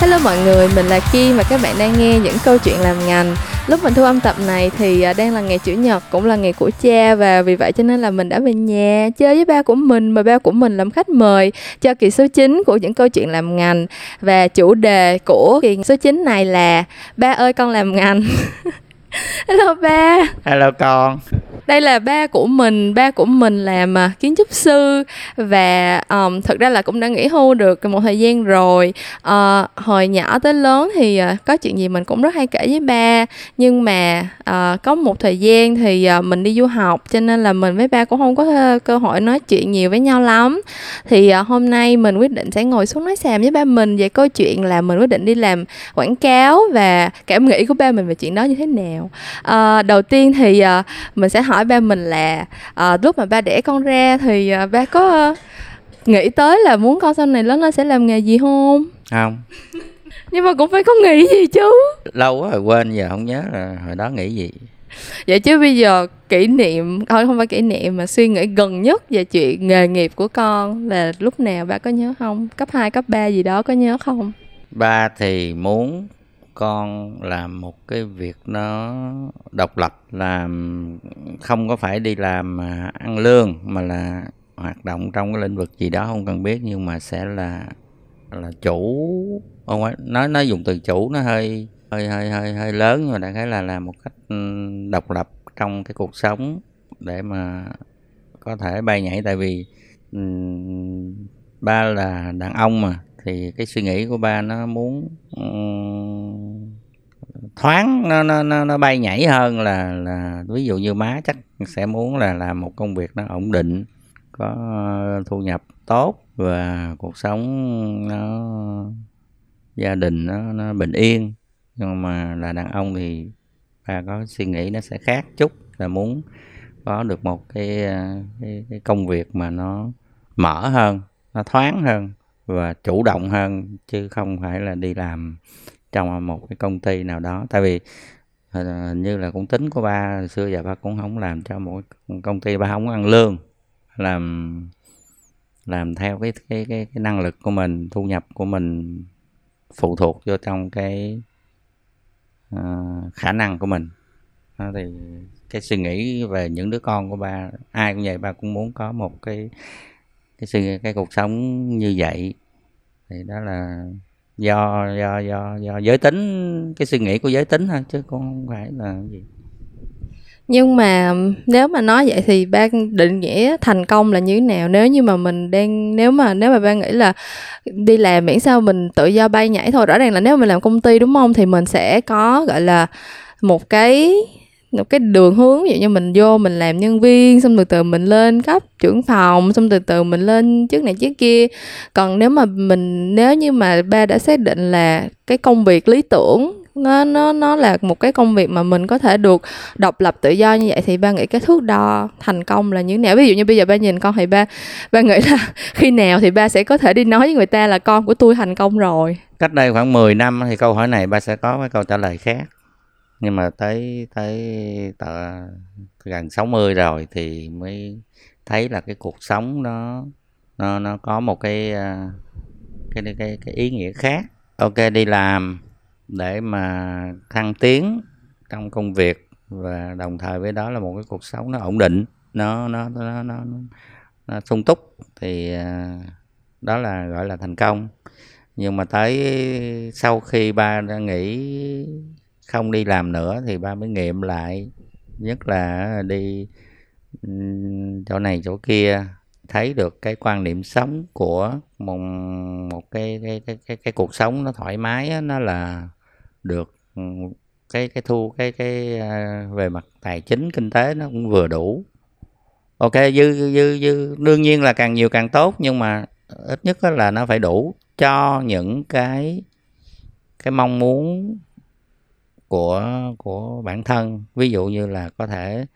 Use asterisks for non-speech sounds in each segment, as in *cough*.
Hello mọi người, mình là Kim và các bạn đang nghe những câu chuyện làm ngành. Lúc mình thu âm tập này thì à, đang là ngày chủ nhật, cũng là ngày của cha và vì vậy cho nên là mình đã về nhà chơi với ba của mình mà ba của mình làm khách mời cho kỳ số 9 của những câu chuyện làm ngành và chủ đề của kỳ số 9 này là ba ơi con làm ngành. *laughs* Hello ba. Hello con đây là ba của mình ba của mình làm à, kiến trúc sư. Và um, thật ra là cũng đã nghỉ hưu được một thời gian rồi. Uh, hồi nhỏ tới lớn thì uh, có chuyện gì mình cũng rất hay kể với ba. Nhưng mà uh, có một thời gian thì uh, mình đi du học cho nên là mình với ba cũng không có uh, cơ hội nói chuyện nhiều với nhau lắm. Thì uh, hôm nay mình quyết định sẽ ngồi xuống nói xàm với ba mình về câu chuyện là mình quyết định đi làm quảng cáo và cảm nghĩ của ba mình về chuyện đó như thế nào. Uh, đầu tiên thì uh, mình sẽ hỏi hỏi ba mình là à, lúc mà ba đẻ con ra thì à, ba có à, nghĩ tới là muốn con sau này lớn lên sẽ làm nghề gì không? Không. *laughs* Nhưng mà cũng phải có nghĩ gì chứ. Lâu quá rồi quên giờ không nhớ là hồi đó nghĩ gì. Vậy chứ bây giờ kỷ niệm thôi không phải kỷ niệm mà suy nghĩ gần nhất về chuyện nghề nghiệp của con là lúc nào ba có nhớ không? Cấp 2, cấp 3 gì đó có nhớ không? Ba thì muốn con làm một cái việc nó độc lập làm không có phải đi làm mà ăn lương mà là hoạt động trong cái lĩnh vực gì đó không cần biết nhưng mà sẽ là là chủ. Không phải nói nói dùng từ chủ nó hơi hơi hơi hơi hơi lớn nhưng mà đại khái là làm một cách ừ, độc lập trong cái cuộc sống để mà có thể bay nhảy. Tại vì um, ba là đàn ông mà thì cái suy nghĩ của ba nó muốn um, thoáng nó, nó nó nó bay nhảy hơn là là ví dụ như má chắc sẽ muốn là làm một công việc nó ổn định có thu nhập tốt và cuộc sống nó gia đình nó, nó bình yên. Nhưng mà là đàn ông thì ba có suy nghĩ nó sẽ khác chút là muốn có được một cái cái, cái công việc mà nó mở hơn nó thoáng hơn và chủ động hơn chứ không phải là đi làm trong một cái công ty nào đó. Tại vì ờ, hình như là cũng tính của ba xưa giờ ba cũng không làm cho một công ty ba không ăn lương làm làm theo cái cái cái, cái năng lực của mình thu nhập của mình phụ thuộc vô trong cái uh, khả năng của mình. Đó thì cái suy nghĩ về những đứa con của ba ai cũng vậy ba cũng muốn có một cái cái suy cái cuộc sống như vậy thì đó là do do do do giới tính, cái suy nghĩ của giới tính thôi, chứ cũng không phải là gì. Nhưng mà nếu mà nói vậy thì ba định nghĩa thành công là như thế nào? Nếu như mà mình đang, nếu mà nếu mà ba nghĩ là đi làm miễn sao mình tự do bay nhảy thôi, rõ ràng là nếu mà mình làm công ty, đúng không? Thì mình sẽ có, gọi là, một cái một cái đường hướng, ví dụ như mình vô mình làm nhân viên, xong từ từ mình lên cấp trưởng phòng, xong từ từ mình lên chức này chức kia. Còn nếu mà mình, nếu như mà ba đã xác định là cái công việc lý tưởng, nó nó nó là một cái công việc mà mình có thể được độc lập tự do như vậy thì ba nghĩ cái thước đo thành công là như thế nào? Ví dụ như bây giờ ba nhìn con thì ba ba nghĩ là *laughs* khi nào thì ba sẽ có thể đi nói với người ta là con của tôi thành công rồi. Cách đây khoảng 10 năm thì câu hỏi này ba sẽ có cái câu trả lời khác nhưng mà tới tới tờ gần 60 rồi thì mới thấy là cái cuộc sống nó nó nó có một à, cái cái cái cái ý nghĩa khác. Ok đi làm để mà thăng tiến trong công việc và đồng thời với đó là một cái cuộc sống nó ổn định nó nó nó nó, nó sung túc thì à, đó là gọi là thành công. Nhưng mà tới sau khi ba đã nghỉ không đi làm nữa thì ba mới nghiệm lại. Nhất là đi chỗ này chỗ kia thấy được cái quan niệm sống của một một cái cái cái cái, cái cuộc sống nó thoải mái á, nó là được cái cái thu cái cái à, về mặt tài chính kinh tế nó cũng vừa đủ. Ok dư dư dư đương nhiên là càng nhiều càng tốt nhưng mà ít nhất là nó phải đủ cho những cái cái mong muốn của của bản thân. Ví dụ như là có thể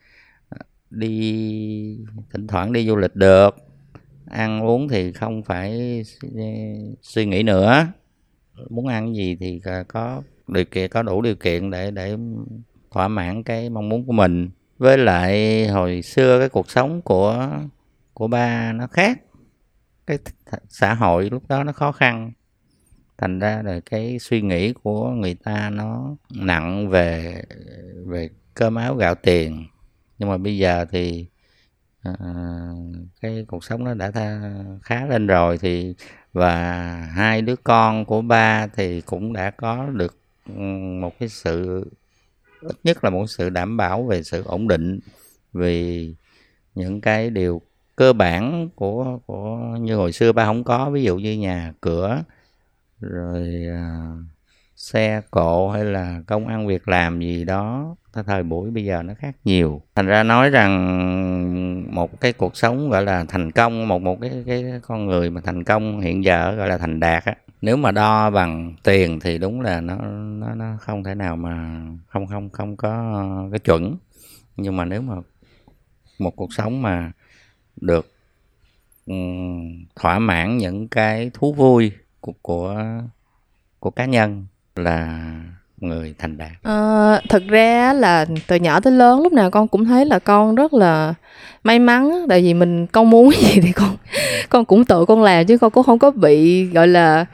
ờ, đi, thỉnh thoảng đi du lịch được, ăn uống thì không phải ờ, suy nghĩ nữa. Muốn ăn gì thì có điều kiện, có đủ điều kiện để để thỏa mãn cái mong muốn của mình. Với lại hồi xưa cái cuộc sống của của ba nó khác. Cái xã hội lúc đó nó khó khăn thành ra là cái suy nghĩ của người ta nó nặng về về cơm áo gạo tiền. Nhưng mà bây giờ thì à, cái cuộc sống nó đã tha, khá lên rồi thì và hai đứa con của ba thì cũng đã có được một cái sự ít nhất là một sự đảm bảo về sự ổn định vì những cái điều cơ bản của của như hồi xưa ba không có. Ví dụ như nhà cửa rồi à, xe cộ hay là công ăn việc làm gì đó thời buổi bây giờ nó khác nhiều. Thành ra nói rằng một cái cuộc sống gọi là thành công một một cái cái con người mà thành công hiện giờ gọi là thành đạt á nếu mà đo bằng tiền thì đúng là nó nó nó không thể nào mà không không không có cái chuẩn. Nhưng mà nếu mà một cuộc sống mà được um, thỏa mãn những cái thú vui của của của cá nhân là người thành đạt. À, thực ra là từ nhỏ tới lớn lúc nào con cũng thấy là con rất là may mắn tại vì mình con muốn gì thì con con cũng tự con làm chứ con cũng không có bị gọi là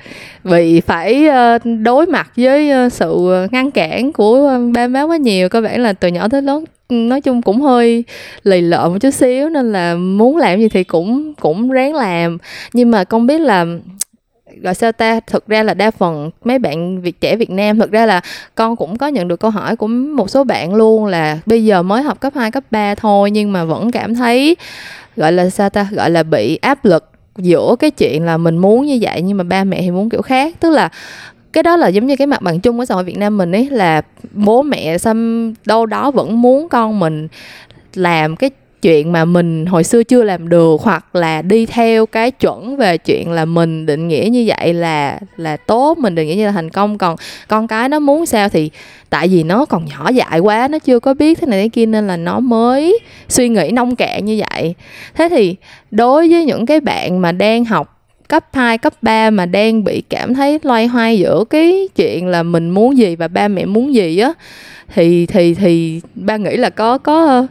bị phải ờ, đối mặt với ờ, sự ngăn cản của ba má quá nhiều. Cơ bản là từ nhỏ tới lớn nói chung cũng hơi lì lợm một chút xíu nên là muốn làm gì thì cũng cũng ráng làm. Nhưng mà con biết là gọi sao ta? Thực ra là đa phần mấy bạn việt trẻ Việt Nam thực ra là con cũng có nhận được câu hỏi của một số bạn luôn là bây giờ mới học cấp 2, cấp 3 thôi nhưng mà vẫn cảm thấy gọi là sao ta? Gọi là bị áp lực giữa cái chuyện là mình muốn như vậy nhưng mà ba mẹ thì muốn kiểu khác. Tức là cái đó là giống như cái mặt bằng chung của xã hội Việt Nam mình ấy là bố mẹ xăm đâu đó vẫn muốn con mình làm cái chuyện mà mình hồi xưa chưa làm được, hoặc là đi theo cái chuẩn về chuyện là mình định nghĩa như vậy là là tốt, mình định nghĩa như là thành công. Còn con cái nó muốn sao thì tại vì nó còn nhỏ dại quá, nó chưa có biết thế này thế kia nên là nó mới suy nghĩ nông cạn như vậy. Thế thì đối với những cái bạn mà đang học cấp 2, cấp 3 mà đang bị cảm thấy loay hoay giữa cái chuyện là mình muốn gì và ba mẹ muốn gì á thì thì thì ba nghĩ là có có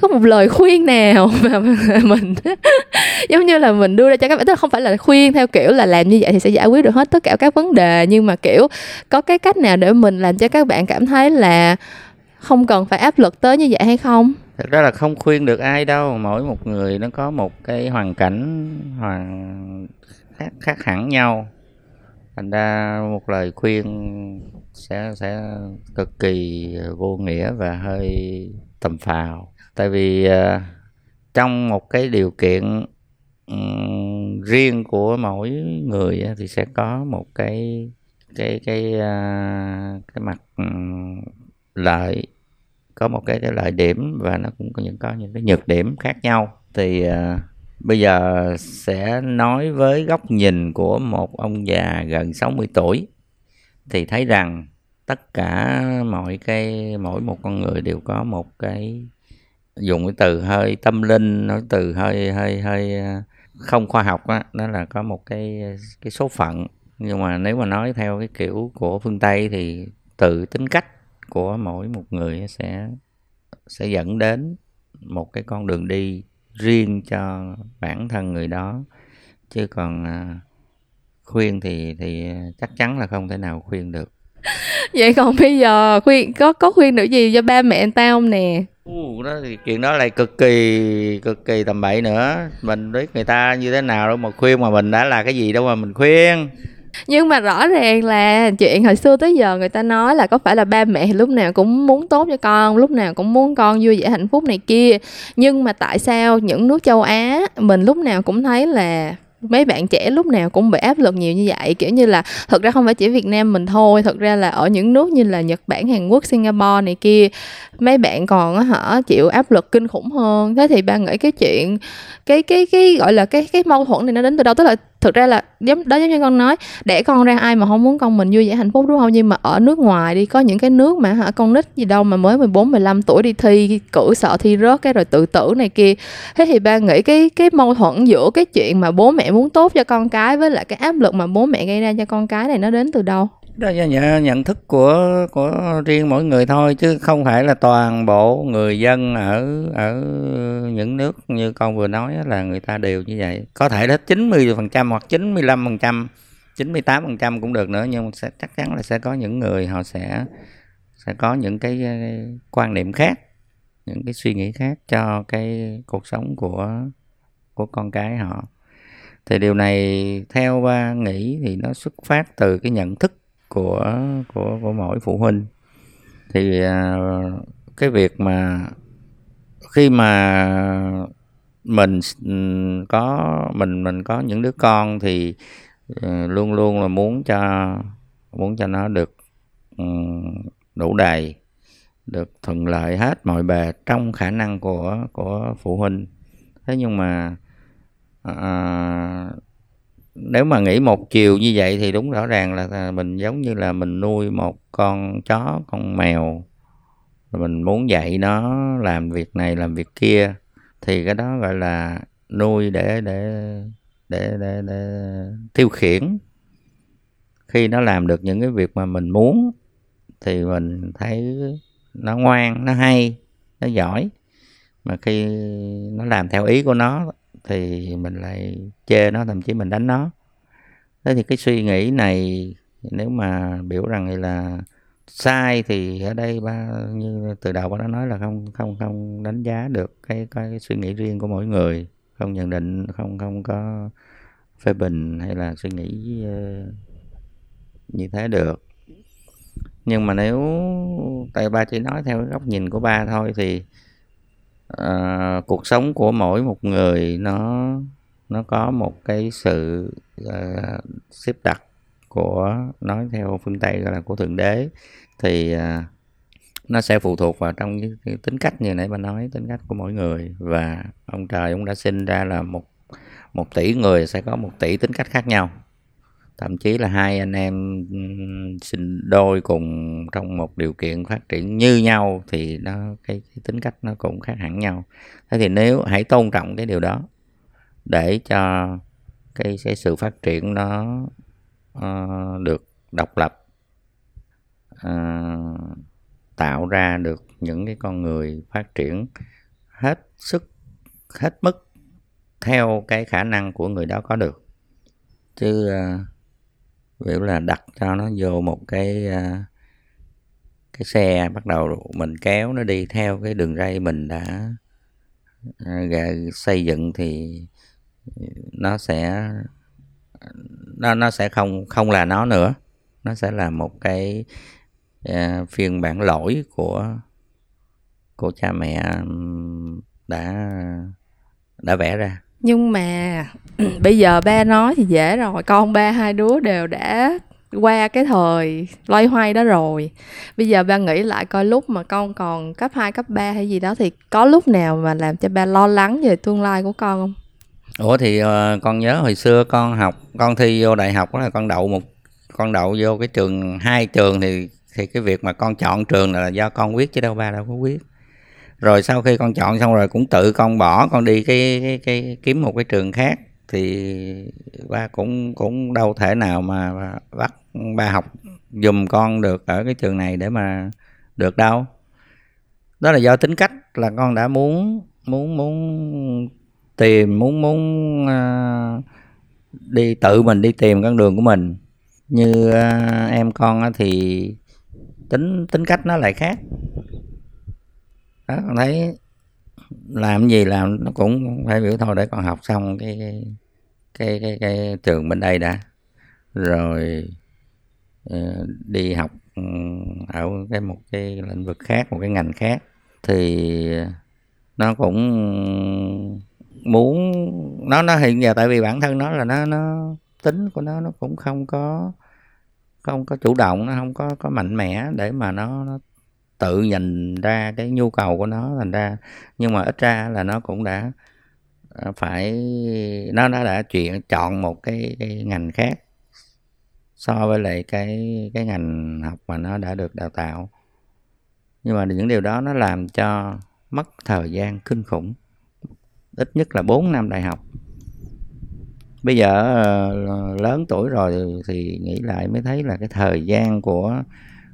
có một lời khuyên nào *laughs* mà mình *laughs* giống như là mình đưa ra cho các bạn. Tức là không phải là khuyên theo kiểu là làm như vậy thì sẽ giải quyết được hết tất cả các vấn đề nhưng mà kiểu có cái cách nào để mình làm cho các bạn cảm thấy là không cần phải áp lực tới như vậy hay không? Thật ra là không khuyên được ai đâu. Mỗi một người nó có một cái hoàn cảnh hoàn khác khác hẳn nhau. Thành ra một lời khuyên sẽ sẽ cực kỳ vô nghĩa và hơi tầm phào. Tại vì à, trong một cái điều kiện um, riêng của mỗi người thì sẽ có một cái cái cái uh, cái mặt um, lợi có một cái, cái lợi điểm và nó cũng có những có những cái nhược điểm khác nhau. Thì uh, bây giờ sẽ nói với góc nhìn của một ông già gần 60 tuổi. Thì thấy rằng tất cả mọi cái mỗi một con người đều có một cái dùng cái từ hơi tâm linh nói từ hơi hơi hơi ờ, không khoa học đó, đó là có một cái cái số phận. Nhưng mà nếu mà nói theo cái kiểu của phương tây thì từ tính cách của mỗi một người sẽ sẽ dẫn đến một cái con đường đi riêng cho bản thân người đó. Chứ còn à, khuyên thì thì chắc chắn là không thể nào khuyên được. *laughs* Vậy còn bây giờ khuyên có có khuyên được gì cho ba mẹ anh ta không nè? Uh, đó thì chuyện đó lại cực kỳ cực kỳ tầm bậy nữa. Mình biết người ta như thế nào đâu mà khuyên mà mình đã là cái gì đâu mà mình khuyên nhưng mà rõ ràng là chuyện hồi xưa tới giờ người ta nói là có phải là ba mẹ lúc nào cũng muốn tốt cho con, lúc nào cũng muốn con vui vẻ, hạnh phúc này kia. Nhưng mà tại sao những nước châu á mình lúc nào cũng thấy là mấy bạn trẻ lúc nào cũng bị áp lực nhiều như vậy? Kiểu như là thật ra không phải chỉ Việt Nam mình thôi thật ra là ở những nước như là Nhật Bản, Hàn Quốc, Singapore này kia, mấy bạn còn hả, chịu áp lực kinh khủng hơn. Thế thì ba nghĩ cái chuyện, cái cái cái, gọi là cái cái mâu thuẫn này nó đến từ đâu? Tức là thực ra là giống, đó giống như con nói, để con ra ai mà không muốn con mình vui vẻ hạnh phúc, đúng không? Nhưng mà ở nước ngoài đi, có những cái nước mà hả, con nít gì đâu mà mới 14 15 tuổi đi thi cử sợ thi rớt cái rồi tự tử này kia. Thế thì ba nghĩ cái cái mâu thuẫn giữa cái chuyện mà bố mẹ muốn tốt cho con cái với lại cái áp lực mà bố mẹ gây ra cho con cái này nó đến từ đâu? Đó là nhận, nhận thức của của riêng mỗi người thôi chứ không phải là toàn bộ người dân ở ở những nước như con vừa nói là người ta đều như vậy. Có thể đến 90% hoặc 95% 98 phần trăm cũng được nữa nhưng sẽ chắc chắn là sẽ có những người họ sẽ sẽ có những cái quan niệm khác những cái suy nghĩ khác cho cái cuộc sống của của con cái họ. Thì điều này theo ba nghĩ thì nó xuất phát từ cái nhận thức của của của mỗi phụ huynh. Thì à, cái việc mà khi mà mình có mình mình có những đứa con thì ờ, luôn luôn là muốn cho muốn cho nó được đủ đầy được thuận lợi hết mọi bề trong khả năng của của phụ huynh. Thế nhưng mà à, nếu mà nghĩ một chiều như vậy thì đúng rõ ràng là mình giống như là mình nuôi một con chó con mèo. Mình muốn dạy nó làm việc này làm việc kia. Thì cái đó gọi là nuôi để để để để, để tiêu khiển. Khi nó làm được những cái việc mà mình muốn thì mình thấy nó ngoan nó hay nó giỏi. Mà khi nó làm theo ý của nó thì mình lại chê nó thậm chí mình đánh nó. Thế thì cái suy nghĩ này nếu mà biểu rằng là sai thì ở đây ba như từ đầu ba đã nói là không không không đánh giá được cái cái, suy nghĩ riêng của mỗi người. Không nhận định không không có phê bình hay là suy nghĩ ờ, như thế được. Nhưng mà nếu tại ba chỉ nói theo cái góc nhìn của ba thôi thì à, cuộc sống của mỗi một người nó nó có một cái sự à, xếp đặt của nói theo phương tây gọi là của thượng đế. Thì à, nó sẽ phụ thuộc vào trong cái, cái tính cách như nãy bà nói tính cách của mỗi người. Và ông trời ông đã sinh ra là một một tỷ người sẽ có một tỷ tính cách khác nhau thậm chí là hai anh em sinh đôi cùng trong một điều kiện phát triển như nhau thì nó cái, cái tính cách nó cũng khác hẳn nhau. Thế thì nếu hãy tôn trọng cái điều đó để cho cái cái sự phát triển nó uh, được độc lập uh, tạo ra được những cái con người phát triển hết sức hết mức theo cái khả năng của người đó có được. Chứ uh, ví là đặt cho nó vô một cái à, cái xe bắt đầu mình kéo nó đi theo cái đường ray mình đã à, xây dựng thì nó sẽ nó nó sẽ không không là nó nữa. Nó sẽ là một cái uh, phiên bản lỗi của của cha mẹ đã đã vẽ ra nhưng mà *clears throat* bây giờ ba nói thì dễ rồi. Con ba hai đứa đều đã qua cái thời loay hoay đó rồi. Bây giờ ba nghĩ lại coi lúc mà con còn cấp 2, cấp 3 hay gì đó thì có lúc nào mà làm cho ba lo lắng về tương lai của con không? Ủa thì uh, con nhớ hồi xưa con học con thi vô đại học đó là con đậu một con đậu vô cái trường hai trường thì thì cái việc mà con chọn trường là do con quyết chứ đâu ba đâu có quyết rồi sau khi con chọn xong rồi cũng tự con bỏ con đi cái cái, cái kiếm một cái trường khác. Thì ba cũng cũng đâu thể nào mà bắt ba học dùm con được ở cái trường này để mà được đâu. Đó là do tính cách là con đã muốn muốn muốn tìm muốn muốn uh, đi tự mình đi tìm con đường của mình. Như uh, em con thì tính tính cách nó lại khác đó con thấy làm gì làm nó cũng phải biểu thôi để con học xong cái cái cái cái, cái trường bên đây đã. Rồi ờ, đi học ừ, ở cái một cái lĩnh vực khác một cái ngành khác thì nó cũng muốn nó nó hiện giờ tại vì bản thân nó là nó nó tính của nó nó cũng không có không có chủ động nó không có có mạnh mẽ để mà nó, nó tự nhìn ra cái nhu cầu của nó thành ra nhưng mà ít ra là nó cũng đã à, phải nó đã đã chuyện chọn một cái, cái ngành khác so với lại cái cái ngành học mà nó đã được đào tạo. Nhưng mà những điều đó nó làm cho mất thời gian kinh khủng ít nhất là 4 năm đại học. Bây giờ ờ, lớn tuổi rồi thì nghĩ lại mới thấy là cái thời gian của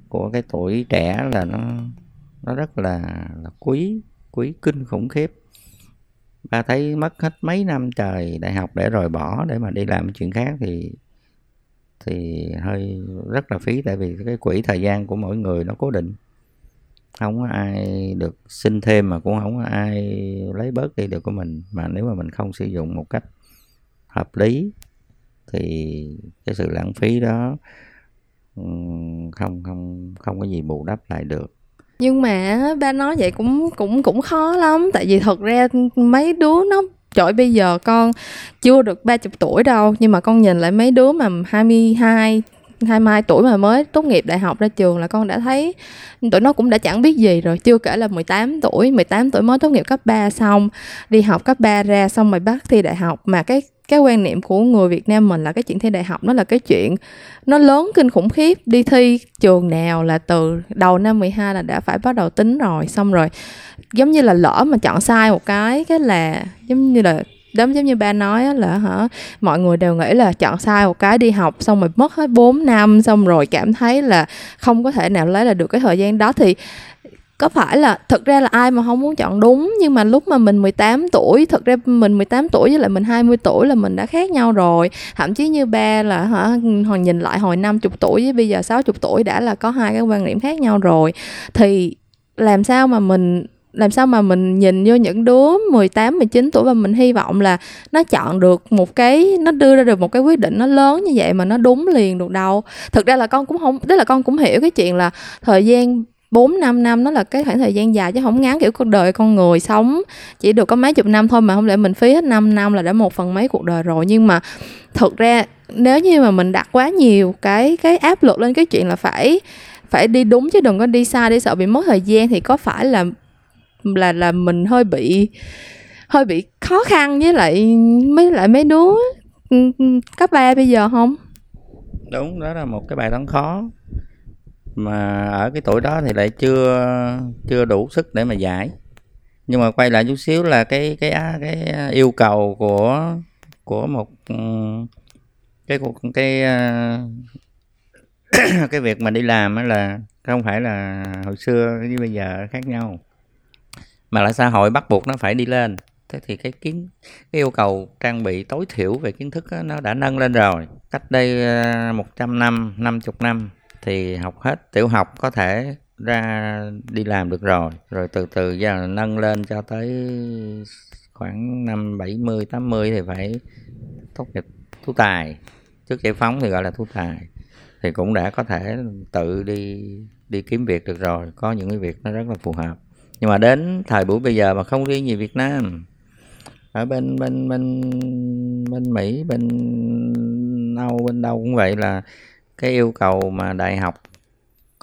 của cái tuổi trẻ là nó nó rất là, là quý quý kinh khủng khiếp. Ba thấy mất hết mấy năm trời đại học để rồi bỏ để mà đi làm chuyện khác thì thì hơi rất là phí tại vì cái quỹ thời gian của mỗi người nó cố định. Không có ai được xin thêm mà cũng không có ai lấy bớt đi được của mình. Mà nếu mà mình không sử dụng một cách hợp lý thì cái sự lãng phí đó không không không có gì bù đắp lại được. Nhưng mà ba nói vậy cũng cũng cũng khó lắm. Tại vì thật ra mấy đứa nó, trời bây giờ con chưa được 30 tuổi đâu, nhưng mà con nhìn lại mấy đứa mà 22 22 tuổi mà mới tốt nghiệp đại học ra trường là con đã thấy tụi nó cũng đã chẳng biết gì rồi. Chưa kể là 18 tuổi 18 tuổi mới tốt nghiệp cấp 3 xong, đi học cấp 3 ra xong rồi bắt thi đại học. Mà cái cái quan niệm của người Việt Nam mình là cái chuyện thi đại học nó là cái chuyện nó lớn kinh khủng khiếp. Đi thi trường nào là từ đầu năm 12 là đã phải bắt đầu tính rồi. Xong rồi giống như là lỡ mà chọn sai một cái cái là giống như là đúng giống như ba nói là hả, mọi người đều nghĩ là chọn sai một cái đi học, xong rồi mất hết 4 năm, xong rồi cảm thấy là không có thể nào lấy là được cái thời gian đó. Thì có phải là thực ra là ai mà không muốn chọn đúng, nhưng mà lúc mà mình 18 tuổi, thực ra mình 18 tuổi với lại mình 20 tuổi là mình đã khác nhau rồi. Thậm chí như ba là hả, hồi nhìn lại hồi 50 tuổi với bây giờ 60 tuổi đã là có hai cái quan điểm khác nhau rồi. Thì làm sao mà mình làm sao mà mình nhìn vô những đứa 18, 19 tuổi và mình hy vọng là nó chọn được một cái nó đưa ra được một cái quyết định nó lớn như vậy mà nó đúng liền được đâu. Thực ra là con cũng không tức là con cũng hiểu cái chuyện là thời gian 4 5 năm nó là cái khoảng thời gian dài chứ không ngắn kiểu cuộc đời con người sống chỉ được có mấy chục năm thôi mà không lẽ mình phí hết 5 năm là đã một phần mấy cuộc đời rồi nhưng mà thực ra nếu như mà mình đặt quá nhiều cái cái áp lực lên cái chuyện là phải phải đi đúng chứ đừng có đi sai để sợ bị mất thời gian thì có phải là là là mình hơi bị hơi bị khó khăn với lại mấy lại mấy đứa ừ, ừ, cấp ba bây giờ không? Đúng đó là một cái bài toán khó. Mà ở cái tuổi đó thì lại chưa chưa đủ sức để mà giải. Nhưng mà quay lại chút xíu là cái cái cái yêu cầu của của một ừ, cái cái à, cái, *coughs* cái việc mà đi làm là không phải là hồi xưa với bây giờ khác nhau mà là xã hội bắt buộc nó phải đi lên. Thế thì cái kiến cái yêu cầu trang bị tối thiểu về kiến thức đó, nó đã nâng lên rồi. Cách đây ờ, 100 năm 50 năm thì học hết tiểu học có thể ra đi làm được rồi. Rồi từ từ giờ nâng lên cho tới khoảng năm 70 80 thì phải tốt nghiệp thú tài. Trước giải phóng thì gọi là thú tài. Thì cũng đã có thể tự đi đi kiếm việc được rồi. Có những cái việc nó rất là phù hợp nhưng mà đến thời buổi bây giờ mà không riêng gì Việt Nam. Ở bên bên bên bên Mỹ, bên Âu, bên đâu cũng vậy là cái yêu cầu mà đại học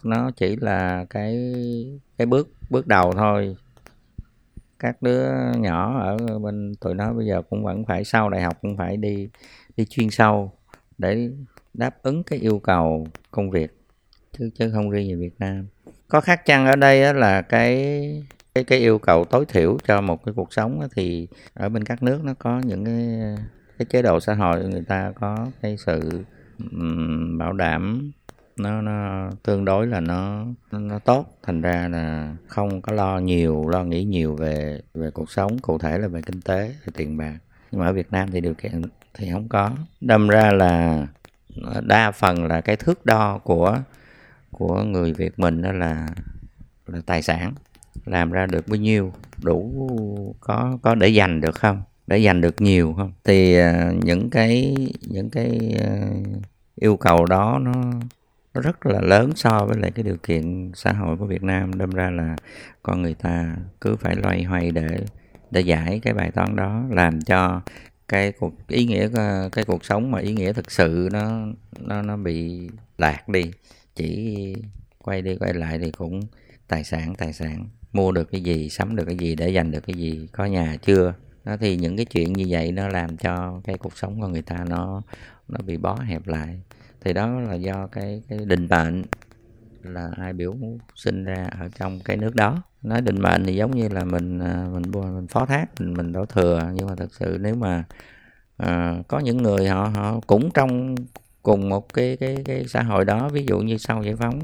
nó chỉ là cái cái bước bước đầu thôi. Các đứa nhỏ ở bên tụi nó bây giờ cũng vẫn phải sau đại học cũng phải đi đi chuyên sâu để đáp ứng cái yêu cầu công việc, chứ chứ không riêng gì Việt Nam có khác chăng ở đây là cái cái cái yêu cầu tối thiểu cho một cái cuộc sống thì ở bên các nước nó có những cái cái chế độ xã hội người ta có cái sự bảo đảm nó nó tương đối là nó nó tốt. Thành ra là không có lo nhiều, lo nghĩ nhiều về về cuộc sống, cụ thể là về kinh tế, về tiền bạc. Nhưng mà ở Việt Nam thì điều kiện thì không có. Đâm ra là đa phần là cái thước đo của của người Việt mình đó là là tài sản. Làm ra được bao nhiêu, đủ có có để dành được không? Để dành được nhiều không? Thì à, những cái những cái à, yêu cầu đó nó nó rất là lớn so với lại cái điều kiện xã hội của Việt Nam. Đâm ra là con người ta cứ phải loay hoay để để giải cái bài toán đó, làm cho cái cuộc, ý nghĩa à, cái cuộc sống mà ý nghĩa thực sự nó nó nó bị lạc đi chỉ quay đi quay lại thì cũng tài sản tài sản. Mua được cái gì sắm được cái gì để dành được cái gì có nhà chưa? Đó thì những cái chuyện như vậy nó làm cho cái cuộc sống của người ta nó nó bị bó hẹp lại. Thì đó là do cái cái định mệnh là ai biểu sinh ra ở trong cái nước đó. Nói định mệnh thì giống như là mình à, mình mình phó thác mình mình đổ thừa. Nhưng mà thật sự nếu mà à, có những người họ họ cũng trong cùng một cái cái cái xã hội đó. Ví dụ như sau giải phóng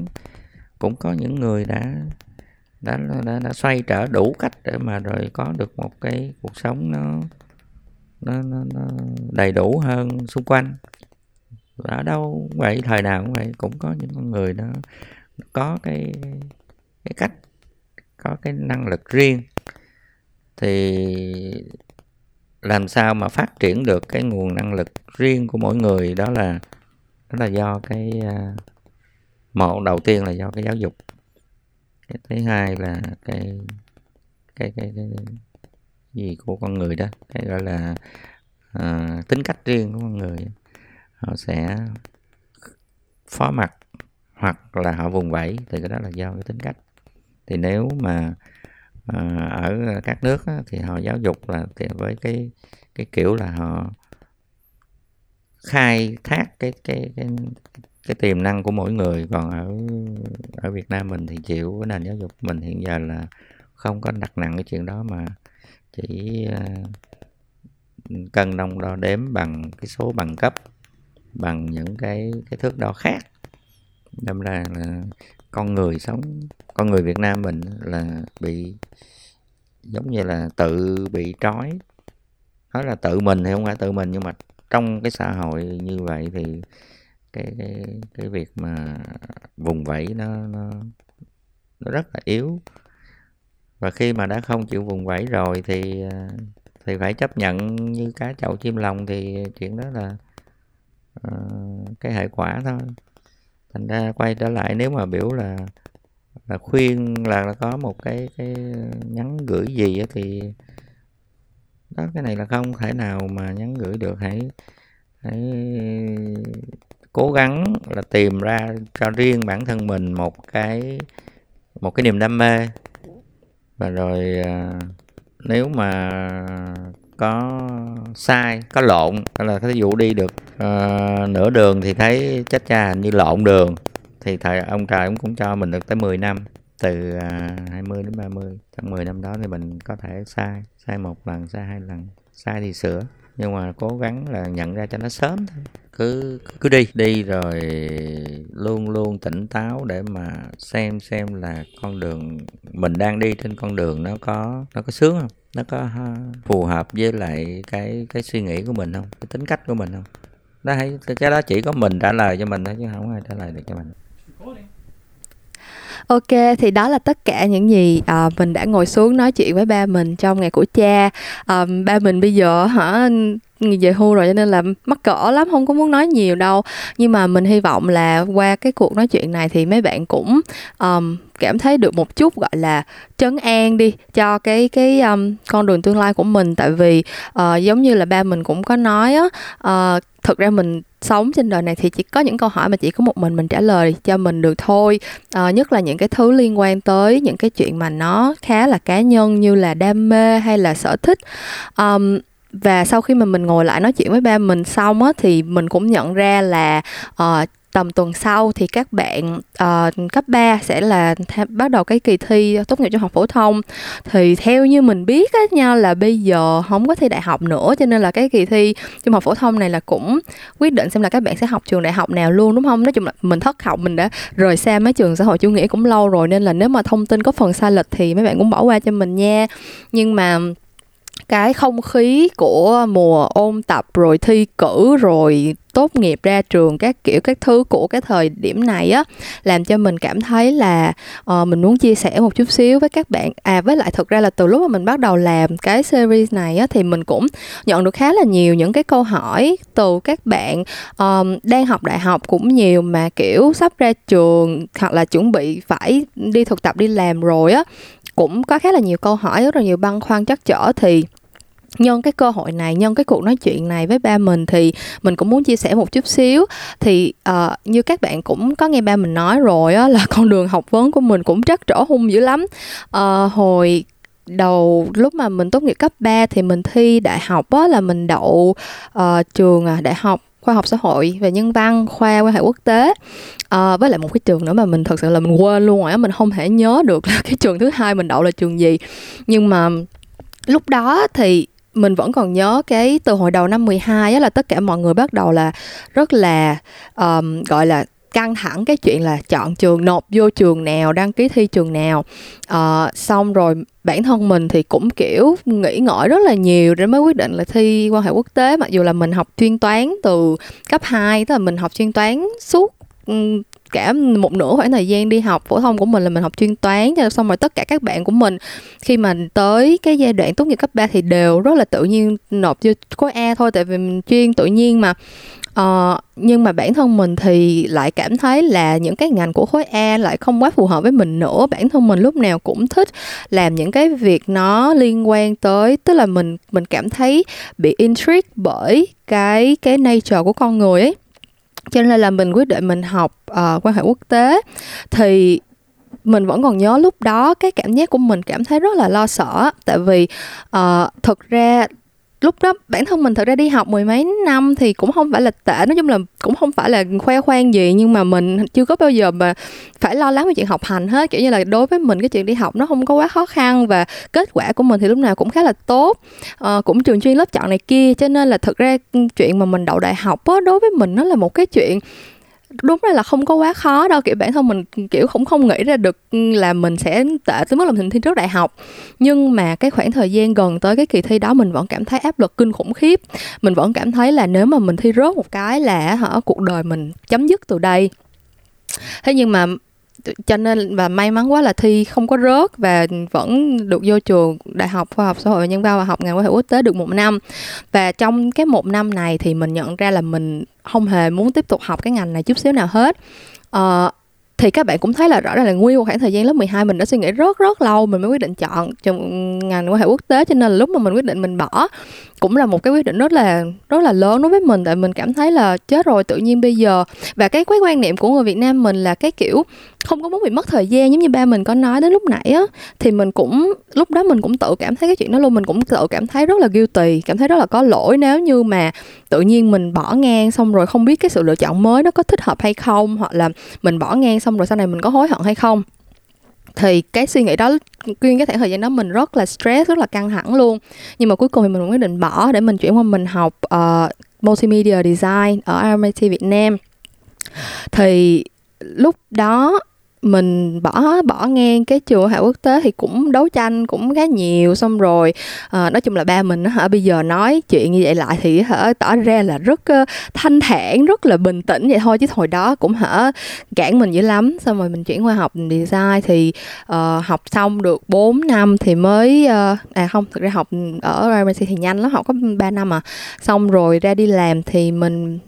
cũng có những người đã đã đã, đã xoay trở đủ cách để mà rồi có được một cái cuộc sống nó nó, nó, nó đầy đủ hơn xung quanh. Ở đâu cũng vậy thời nào cũng vậy cũng có những con người nó có cái cái cách có cái năng lực riêng. Thì làm sao mà phát triển được cái nguồn năng lực riêng của mỗi người? Đó là đó là do cái à, một đầu tiên là do cái giáo dục. Cái thứ hai là cái cái cái, cái gì của con người đó cái gọi là à, tính cách riêng của con người. Họ sẽ phó mặt hoặc là họ vùng vẫy thì cái đó là do cái tính cách. Thì nếu mà à, ở các nước á, thì họ giáo dục là thì với cái cái kiểu là họ khai thác cái cái cái cái tiềm năng của mỗi người. Còn ở ở Việt Nam mình thì chịu cái nền giáo dục mình hiện giờ là không có đặt nặng cái chuyện đó mà chỉ ờ, cân đong đo đếm bằng cái số bằng cấp, bằng những cái cái thước đo khác. Đâm ra là con người sống, con người Việt Nam mình là bị, giống như là tự bị trói. Nói là tự mình thì không phải tự mình, nhưng mà trong cái xã hội như vậy thì cái cái cái việc mà vùng vẫy nó nó nó rất là yếu. Và khi mà đã không chịu vùng vẫy rồi thì à, thì phải chấp nhận như cá chậu chim lòng thì chuyện đó là uh, cái hệ quả thôi. Thành ra quay trở lại nếu mà biểu là là khuyên là, là có một cái cái nhắn gửi gì thì đó cái này là không thể nào mà nhắn gửi được. Hãy hãy cố gắng là tìm ra cho riêng bản thân mình một cái một cái niềm đam mê. Và rồi à, nếu mà có sai có lộn hay là ví dụ đi được uh, nửa đường thì thấy chết cha hình như lộn đường thì thầy ông trời cũng cũng cho mình được tới 10 năm từ à, 20 đến 30 trong 10 năm đó thì mình có thể sai sai một lần, sai hai lần, sai thì sửa. Nhưng mà cố gắng là nhận ra cho nó sớm thôi. Cứ cứ đi. Đi rồi luôn luôn tỉnh táo để mà xem xem là con đường mình đang đi trên con đường nó có nó có sướng không? Nó có phù hợp với lại cái cái suy nghĩ của mình không? Cái tính cách của mình không? Đó hãy cái đó chỉ có mình trả lời cho mình thôi chứ không ai trả lời được cho mình. Ok, thì đó là tất cả những gì uh, mình đã ngồi xuống nói chuyện với ba mình trong ngày của cha. Um, ba mình bây giờ hả về hưu rồi cho nên là mắc cỡ lắm không có muốn nói nhiều đâu nhưng mà mình hy vọng là qua cái cuộc nói chuyện này thì mấy bạn cũng um, cảm thấy được một chút gọi là trấn an đi cho cái cái um, con đường tương lai của mình tại vì uh, giống như là ba mình cũng có nói á uh, thực ra mình sống trên đời này thì chỉ có những câu hỏi mà chỉ có một mình mình trả lời cho mình được thôi. À, nhất là những cái thứ liên quan tới những cái chuyện mà nó khá là cá nhân như là đam mê hay là sở thích. Um, và sau khi mà mình ngồi lại nói chuyện với ba mình xong á thì mình cũng nhận ra là uh, tầm tuần sau thì các bạn uh, cấp 3 sẽ là th- bắt đầu cái kỳ thi tốt nghiệp trung học phổ thông. Thì theo như mình biết á nha là bây giờ không có thi đại học nữa cho nên là cái kỳ thi trung học phổ thông này là cũng quyết định xem là các bạn sẽ học trường đại học nào luôn đúng không? Nói chung là mình thất học mình đã rời xa mấy trường xã hội chủ nghĩa cũng lâu rồi nên là nếu mà thông tin có phần sai lệch thì mấy bạn cũng bỏ qua cho mình nha. Nhưng mà cái không khí của mùa ôn tập rồi thi cử rồi tốt nghiệp ra trường các kiểu các thứ của cái thời điểm này á làm cho mình cảm thấy là uh, mình muốn chia sẻ một chút xíu với các bạn. À với lại thực ra là từ lúc mà mình bắt đầu làm cái series này á thì mình cũng nhận được khá là nhiều những cái câu hỏi từ các bạn um, đang học đại học cũng nhiều mà kiểu sắp ra trường hoặc là chuẩn bị phải đi thực tập đi làm rồi á cũng có khá là nhiều câu hỏi rất là nhiều băn khoăn chắc chở thì nhân cái cơ hội này nhân cái cuộc nói chuyện này với ba mình thì mình cũng muốn chia sẻ một chút xíu. Thì uh, như các bạn cũng có nghe ba mình nói rồi á là *laughs* con đường học vấn của mình cũng rất trở hung dữ lắm. Uh, hồi đầu lúc mà mình tốt nghiệp cấp 3 thì mình thi đại học á là mình đậu uh, trường à, đại học khoa học xã hội và nhân văn khoa quan hệ quốc tế. À, với lại một cái trường nữa mà mình thật sự là mình quên luôn rồi á mình không thể nhớ được là *laughs* cái trường thứ hai mình đậu là trường gì. Nhưng mà lúc đó thì mình vẫn còn nhớ cái từ hồi đầu năm 12 á là tất cả mọi người bắt đầu là rất là um, gọi là căng thẳng cái chuyện là chọn trường nộp vô trường nào đăng ký thi trường nào. Uh, xong rồi bản thân mình thì cũng kiểu nghĩ ngợi rất là nhiều để mới quyết định là thi quan hệ quốc tế. Mặc dù là mình học chuyên toán từ cấp 2 tức là mình học chuyên toán suốt cả một nửa khoảng thời gian đi học phổ thông của mình là mình học chuyên toán cho xong rồi tất cả các bạn của mình khi mà tới cái giai đoạn tốt nghiệp cấp 3 thì đều rất là tự nhiên nộp vô khối A thôi tại vì mình chuyên tự nhiên mà. Ờ, nhưng mà bản thân mình thì lại cảm thấy là những cái ngành của khối A lại không quá phù hợp với mình nữa. Bản thân mình lúc nào cũng thích làm những cái việc nó liên quan tới tức là mình mình cảm thấy bị intrigue bởi cái cái nature của con người ấy cho nên là mình quyết định mình học uh, quan hệ quốc tế. Thì mình vẫn còn nhớ lúc đó cái cảm giác của mình cảm thấy rất là lo sợ tại vì ờ, uh, thực ra lúc đó bản thân mình thật ra đi học mười mấy năm thì cũng không phải là tệ nói chung là cũng không phải là khoe khoang gì nhưng mà mình chưa có bao giờ mà phải lo lắng về chuyện học hành hết. Kiểu như là đối với mình cái chuyện đi học nó không có quá khó khăn và kết quả của mình thì lúc nào cũng khá là tốt. À, cũng trường chuyên lớp chọn này kia cho nên là thực ra ừ, chuyện mà mình đậu đại học đó, đối với mình nó là một cái chuyện đúng ra là không có quá khó đâu, kiểu, bản thân mình, kiểu, cũng không nghĩ ra được là mình sẽ tệ tới mức là mình thi trước đại học. Nhưng mà cái khoảng thời gian gần tới cái kỳ thi đó, mình vẫn cảm thấy áp lực kinh khủng khiếp. Mình vẫn cảm thấy là nếu mà mình thi rớt một cái là, hả, cuộc đời mình chấm dứt từ đây. Thế nhưng mà cho nên và may mắn quá là thi không có rớt và vẫn được vô trường đại học khoa học xã hội và nhân văn và học ngành quan hệ quốc tế được một năm. Và trong cái một năm này thì mình nhận ra là mình không hề muốn tiếp tục học cái ngành này chút xíu nào hết. Uh, thì các bạn cũng thấy là rõ ràng là nguyên một khoảng thời gian lớp 12 mình đã suy nghĩ rất rất lâu mình mới quyết định chọn trong ngành quan hệ quốc tế cho nên là lúc mà mình quyết định mình bỏ cũng là một cái quyết định rất là rất là lớn đối với mình, tại mình cảm thấy là chết rồi tự nhiên bây giờ. Và cái cái quan niệm của người Việt Nam mình là cái kiểu không có muốn bị mất thời gian, giống như ba mình có nói đến lúc nãy á, thì mình cũng, lúc đó mình cũng tự cảm thấy cái chuyện đó luôn, mình cũng tự cảm thấy rất là guilty, cảm thấy rất là có lỗi nếu như mà tự nhiên mình bỏ ngang xong rồi không biết cái sự lựa chọn mới nó có thích hợp hay không, hoặc là mình bỏ ngang xong rồi sau này mình có hối hận hay không thì cái suy nghĩ đó nguyên cái khoảng thời gian đó mình rất là stress rất là căng thẳng luôn. Nhưng mà cuối cùng thì mình quyết định bỏ để mình chuyển qua mình học uh, multimedia design ở RMIT Việt Nam. Thì lúc đó mình bỏ bỏ ngang cái trường hạ quốc tế thì cũng đấu tranh cũng khá nhiều. Xong rồi à, nói chung là ba mình hả bây giờ nói chuyện như vậy lại thì hả tỏ ra là rất uh, thanh thản rất là bình tĩnh vậy thôi. Chứ hồi đó cũng hả cản mình dữ lắm. Xong rồi mình chuyển qua học design thì uh, học xong được 4 năm thì mới uh, à không thực ra học ở RMC thì nhanh lắm học có 3 năm à. Xong rồi ra đi làm thì mình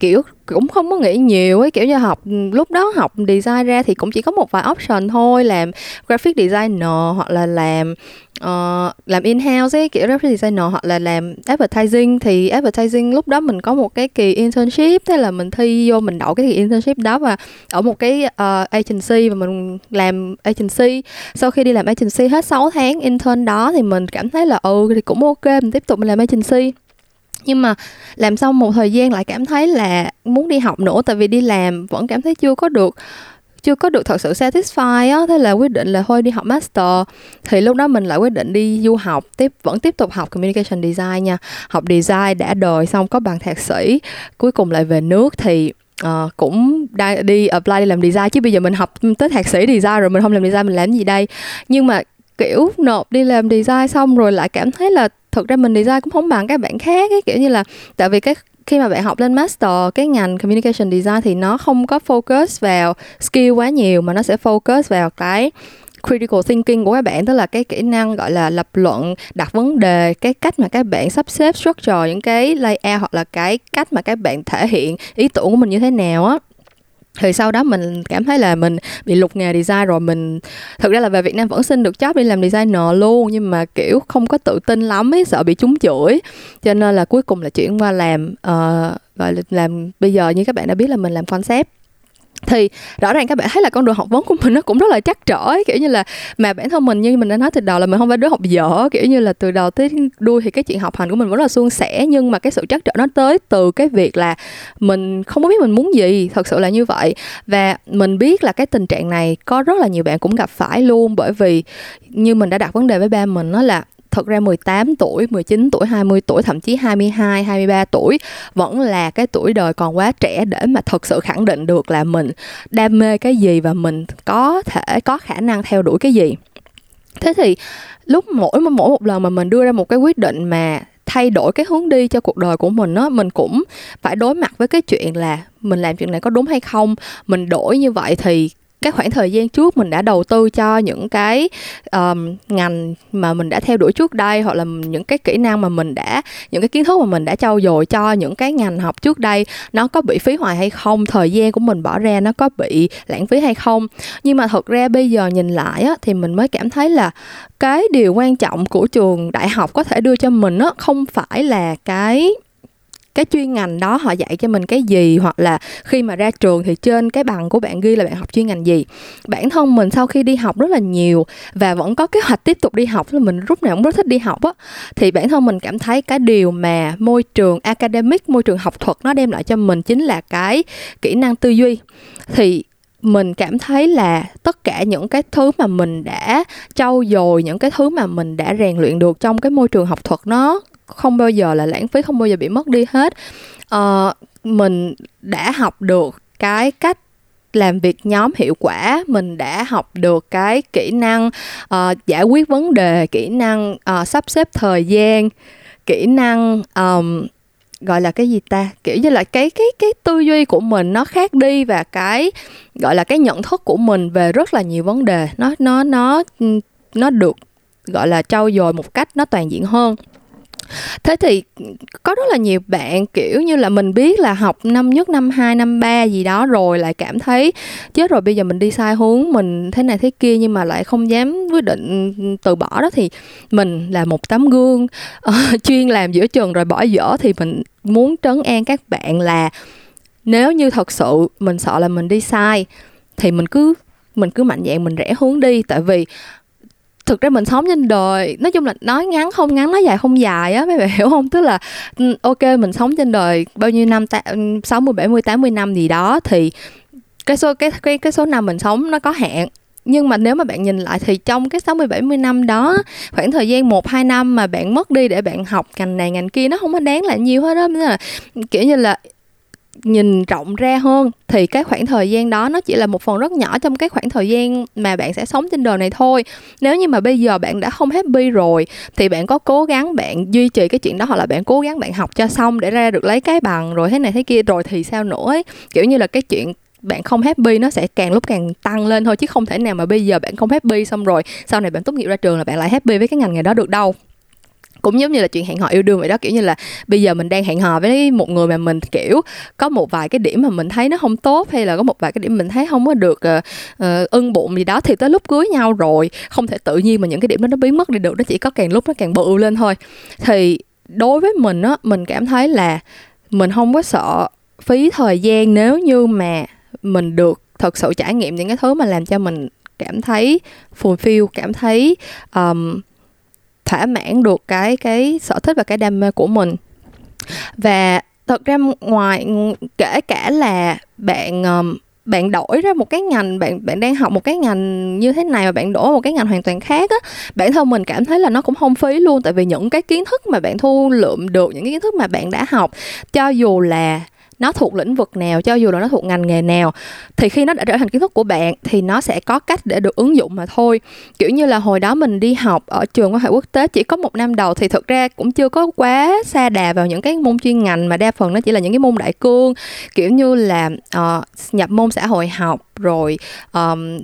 kiểu cũng không có nghĩ nhiều ấy kiểu như học lúc đó học design ra thì cũng chỉ có một vài option thôi làm graphic designer hoặc là làm uh, làm in house ấy kiểu graphic designer hoặc là làm advertising. Thì advertising lúc đó mình có một cái kỳ internship thế là mình thi vô mình đậu cái kỳ internship đó và ở một cái uh, agency và mình làm agency. Sau khi đi làm agency hết 6 tháng intern đó thì mình cảm thấy là ừ thì cũng ok mình tiếp tục mình làm agency nhưng mà làm xong một thời gian lại cảm thấy là muốn đi học nữa tại vì đi làm vẫn cảm thấy chưa có được chưa có được thật sự satisfy á. Thế là quyết định là thôi đi học master. Thì lúc đó mình lại quyết định đi du học tiếp vẫn tiếp tục học communication design nha. Học design đã đời xong có bằng thạc sĩ cuối cùng lại về nước thì uh, cũng đi apply đi làm design. Chứ bây giờ mình học tới thạc sĩ design rồi mình không làm design mình làm gì đây? Nhưng mà kiểu nộp đi làm design xong rồi lại cảm thấy là thực ra mình design cũng không bằng các bạn khác ấy, kiểu như là, tại vì cái khi mà bạn học lên master, cái ngành communication design thì nó không có focus vào skill quá nhiều mà nó sẽ focus vào cái critical thinking của các bạn, tức là cái kỹ năng gọi là lập luận, đặt vấn đề, cái cách mà các bạn sắp xếp structure, những cái layout hoặc là cái cách mà các bạn thể hiện ý tưởng của mình như thế nào á thì sau đó mình cảm thấy là mình bị lục nghề design rồi mình thực ra là về Việt Nam vẫn xin được job đi làm designer luôn nhưng mà kiểu không có tự tin lắm ấy sợ bị trúng chửi. Cho nên là cuối cùng là chuyển qua làm uh, gọi là làm bây giờ như các bạn đã biết là mình làm concept thì rõ ràng các bạn thấy là con đường học vấn của mình nó cũng rất là chắc trở ấy. kiểu như là mà bản thân mình như mình đã nói từ đầu là mình không phải đứa học dở kiểu như là từ đầu tới đuôi thì cái chuyện học hành của mình vẫn là suôn sẻ, nhưng mà cái sự chắc trở nó tới từ cái việc là mình không có biết mình muốn gì, thật sự là như vậy và mình biết là cái tình trạng này có rất là nhiều bạn cũng gặp phải luôn, bởi vì như mình đã đặt vấn đề với ba mình đó là thực ra 18 tuổi, 19 tuổi, 20 tuổi, thậm chí 22, 23 tuổi vẫn là cái tuổi đời còn quá trẻ để mà thực sự khẳng định được là mình đam mê cái gì và mình có thể có khả năng theo đuổi cái gì. Thế thì lúc mỗi mỗi một lần mà mình đưa ra một cái quyết định mà thay đổi cái hướng đi cho cuộc đời của mình á mình cũng phải đối mặt với cái chuyện là mình làm chuyện này có đúng hay không mình đổi như vậy thì cái khoảng thời gian trước mình đã đầu tư cho những cái um, ngành mà mình đã theo đuổi trước đây hoặc là những cái kỹ năng mà mình đã những cái kiến thức mà mình đã trau dồi cho những cái ngành học trước đây nó có bị phí hoài hay không thời gian của mình bỏ ra nó có bị lãng phí hay không. Nhưng mà thật ra bây giờ nhìn lại á, thì mình mới cảm thấy là cái điều quan trọng của trường đại học có thể đưa cho mình á, không phải là cái cái chuyên ngành đó họ dạy cho mình cái gì, hoặc là khi mà ra trường thì trên cái bằng của bạn ghi là bạn học chuyên ngành gì. Bản thân mình sau khi đi học rất là nhiều và vẫn có kế hoạch tiếp tục đi học, là mình lúc nào cũng rất thích đi học á, thì bản thân mình cảm thấy cái điều mà môi trường academic, môi trường học thuật nó đem lại cho mình chính là cái kỹ năng tư duy. Thì mình cảm thấy là tất cả những cái thứ mà mình đã trau dồi, những cái thứ mà mình đã rèn luyện được trong cái môi trường học thuật nó không bao giờ là lãng phí không bao giờ bị mất đi hết. Uh, mình đã học được cái cách làm việc nhóm hiệu quả mình đã học được cái kỹ năng uh, giải quyết vấn đề kỹ năng uh, sắp xếp thời gian kỹ năng um, gọi là cái gì ta? Kiểu như là cái cái cái tư duy của mình nó khác đi và cái gọi là cái nhận thức của mình về rất là nhiều vấn đề. Nó nó nó nó được gọi là trau dồi một cách nó toàn diện hơn thế thì có rất là nhiều bạn kiểu như là mình biết là học năm nhất năm hai năm ba gì đó rồi lại cảm thấy chết rồi bây giờ mình đi sai hướng mình thế này thế kia nhưng mà lại không dám quyết định từ bỏ đó. Thì mình là một tấm gương uh, *laughs* chuyên làm giữa trường rồi bỏ dở. Thì mình muốn trấn an các bạn là nếu như thật sự mình sợ là mình đi sai thì mình cứ mình cứ mạnh dạn mình rẽ hướng đi. Tại vì thực ra mình sống trên đời, nói chung là nói ngắn không ngắn, nói dài không dài á, mấy bạn hiểu không? Tức là ừ, ok, mình sống trên đời bao nhiêu năm ừ, sáu mươi, bảy mươi, tám mươi năm gì đó thì cái số, cái cái cái số năm mình sống nó có hạn. Nhưng mà nếu mà bạn nhìn lại thì trong cái 60 70 năm đó, khoảng thời gian 1 2 năm mà bạn mất đi để bạn học ngành này ngành kia, nó không có đáng là nhiều hết đó là, kiểu như là nhìn rộng ra hơn, thì cái khoảng thời gian đó nó chỉ là một phần rất nhỏ trong cái khoảng thời gian mà bạn sẽ sống trên đời này thôi nếu như mà bây giờ bạn đã không happy rồi, thì bạn có cố gắng bạn duy trì cái chuyện đó, hoặc là bạn cố gắng bạn học cho xong để ra được lấy cái bằng rồi thế này thế kia, rồi thì sao nữa ấy. kiểu như là cái chuyện bạn không happy nó sẽ càng lúc càng tăng lên thôi, chứ không thể nào mà bây giờ bạn không happy xong rồi, sau này bạn tốt nghiệp ra trường là bạn lại happy với cái ngành nghề đó được đâu cũng giống như là chuyện hẹn hò yêu đương vậy đó kiểu như là bây giờ mình đang hẹn hò với một người mà mình kiểu có một vài cái điểm mà mình thấy nó không tốt hay là có một vài cái điểm mình thấy không có được uh, uh, ưng bụng gì đó thì tới lúc cưới nhau rồi không thể tự nhiên mà những cái điểm đó nó biến mất đi được nó chỉ có càng lúc nó càng bự lên thôi. Thì đối với mình á mình cảm thấy là mình không có sợ phí thời gian nếu như mà mình được thật sự trải nghiệm những cái thứ mà làm cho mình cảm thấy fulfill cảm thấy um, thỏa mãn được cái cái sở thích và cái đam mê của mình. Và thật ra ngoài kể cả là bạn um, bạn đổi ra một cái ngành bạn bạn đang học một cái ngành như thế này mà bạn đổi một cái ngành hoàn toàn khác á bản thân mình cảm thấy là nó cũng không phí luôn. Tại vì những cái kiến thức mà bạn thu lượm được những cái kiến thức mà bạn đã học cho dù là nó thuộc lĩnh vực nào cho dù là nó thuộc ngành nghề nào thì khi nó đã trở thành kiến thức của bạn thì nó sẽ có cách để được ứng dụng mà thôi. Kiểu như là hồi đó mình đi học ở trường quan hệ quốc tế chỉ có một năm đầu thì thực ra cũng chưa có quá xa đà vào những cái môn chuyên ngành mà đa phần nó chỉ là những cái môn đại cương kiểu như là uh, nhập môn xã hội học rồi um,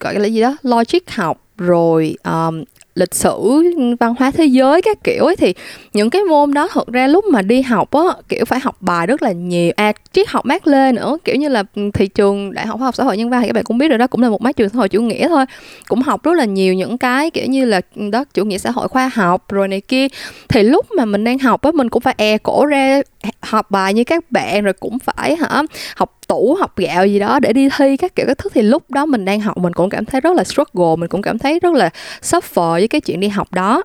gọi là gì đó logic học rồi um, lịch sử, văn hóa thế giới các kiểu ấy, thì những cái môn đó thật ra lúc mà đi học á, kiểu, phải học bài rất là nhiều. À triết học mát lê nữa, kiểu như là ừ, thị trường đại học khoa học xã hội nhân văn thì các bạn cũng biết rồi đó, cũng là một mái trường xã hội chủ nghĩa thôi. Cũng học rất là nhiều những cái, kiểu như là ừ, đó, chủ nghĩa xã hội khoa học rồi này kia. Thì lúc mà mình đang học á, mình cũng phải e cổ ra học bài như các bạn, rồi cũng phải hả, học tủ học gạo gì đó để đi thi các kiểu các thứ thì lúc đó mình đang học mình cũng cảm thấy rất là struggle mình cũng cảm thấy rất là suffer với cái chuyện đi học đó.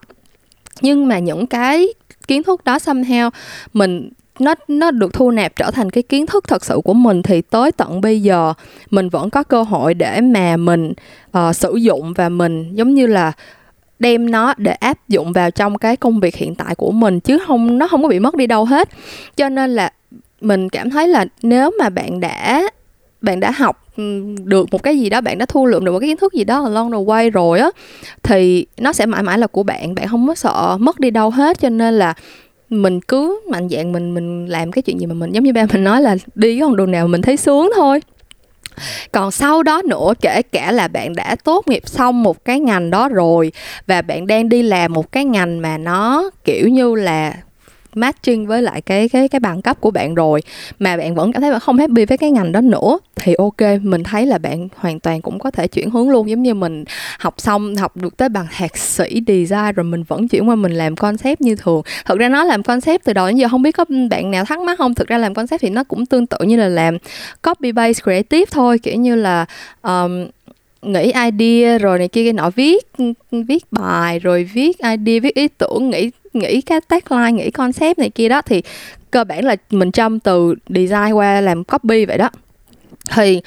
Nhưng mà những cái kiến thức đó somehow mình nó nó được thu nạp trở thành cái kiến thức thật sự của mình thì tới tận bây giờ mình vẫn có cơ hội để mà mình uh, sử dụng và mình giống như là đem nó để áp dụng vào trong cái công việc hiện tại của mình chứ không nó không có bị mất đi đâu hết. Cho nên là mình cảm thấy là nếu mà bạn đã bạn đã học ừ, được một cái gì đó, bạn đã thu lượm được một cái kiến thức gì đó along the way rồi á, thì nó sẽ mãi mãi là của bạn bạn không có sợ mất đi đâu hết. Cho nên là mình cứ mạnh dạng mình mình làm cái chuyện gì mà mình, giống như ba mình nói là đi cái con đường nào mình thấy sướng thôi. Còn sau đó nữa, kể cả là bạn đã tốt nghiệp xong một cái ngành đó rồi và bạn đang đi làm một cái ngành mà nó kiểu như là matching với lại cái cái cái bằng cấp của bạn rồi mà bạn vẫn cảm thấy bạn không happy với cái ngành đó nữa thì ok mình thấy là bạn hoàn toàn cũng có thể chuyển hướng luôn. Giống như mình học xong học được tới bằng thạc sĩ design rồi mình vẫn chuyển qua mình làm concept như thường. Thực ra nó làm concept từ đầu đến giờ không biết có bạn nào thắc mắc không? Thực ra làm concept thì nó cũng tương tự như là làm copy base creative thôi kiểu như là um, nghĩ idea rồi này kia cái nọ viết viết bài rồi viết idea viết ý tưởng nghĩ nghĩ cái tagline nghĩ concept này kia đó thì cơ bản là mình châm từ design qua làm copy vậy đó. Thì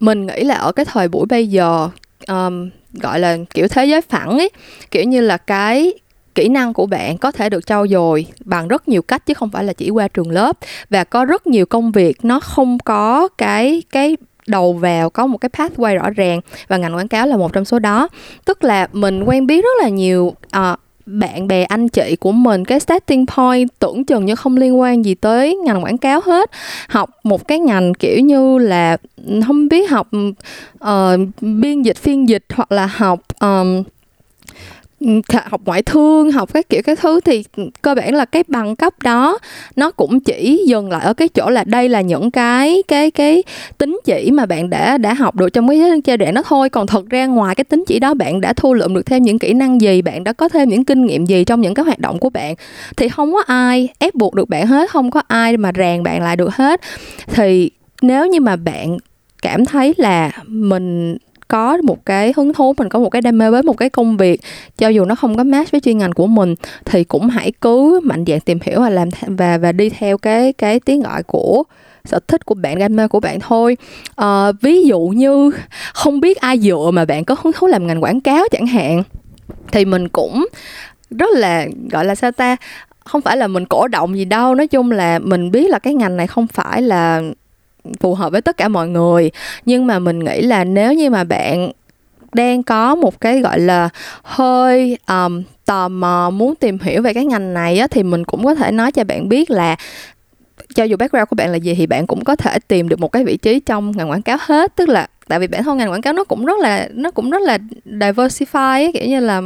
mình nghĩ là ở cái thời buổi bây giờ um, gọi là kiểu thế giới phẳng ấy kiểu như là cái kỹ năng của bạn có thể được trau dồi bằng rất nhiều cách chứ không phải là chỉ qua trường lớp. Và có rất nhiều công việc nó không có cái cái đầu vào có một cái pathway rõ ràng và ngành quảng cáo là một trong số đó. Tức là mình quen biết rất là nhiều uh, bạn bè anh chị của mình cái starting point tưởng chừng như không liên quan gì tới ngành quảng cáo hết. Học một cái ngành kiểu như là ừ, không biết học uh, biên dịch phiên dịch hoặc là học um, học ngoại thương, học các kiểu các thứ thì cơ bản là cái bằng cấp đó nó cũng chỉ dừng lại ở cái chỗ là đây là những cái cái cái tính chỉ mà bạn đã đã học được trong cái giai đoạn đó thôi. Còn thật ra ngoài cái tính chỉ đó bạn đã thu lượm được thêm những kỹ năng gì, bạn đã có thêm những kinh nghiệm gì trong những cái hoạt động của bạn, thì không có ai ép buộc được bạn hết, không có ai mà ràng bạn lại được hết. Thì nếu như mà bạn cảm thấy là mình có một cái hứng thú mình có một cái đam mê với một cái công việc cho dù nó không có match với chuyên ngành của mình thì cũng hãy cứ mạnh dạn tìm hiểu và làm và và đi theo cái cái tiếng gọi của sở thích của bạn đam mê của bạn thôi. À, ví dụ như không biết ai dựa mà bạn có hứng thú làm ngành quảng cáo chẳng hạn thì mình cũng rất là gọi là sao ta không phải là mình cổ động gì đâu nói chung là mình biết là cái ngành này không phải là phù hợp với tất cả mọi người. Nhưng mà mình nghĩ là nếu như mà bạn đang có một cái gọi là hơi um, tò mò muốn tìm hiểu về cái ngành này á, thì mình cũng có thể nói cho bạn biết là cho dù background của bạn là gì thì bạn cũng có thể tìm được một cái vị trí trong ngành quảng cáo hết. Tức là tại vì bản thân ngành quảng cáo nó cũng rất là nó cũng rất là diversify ấy, kiểu như là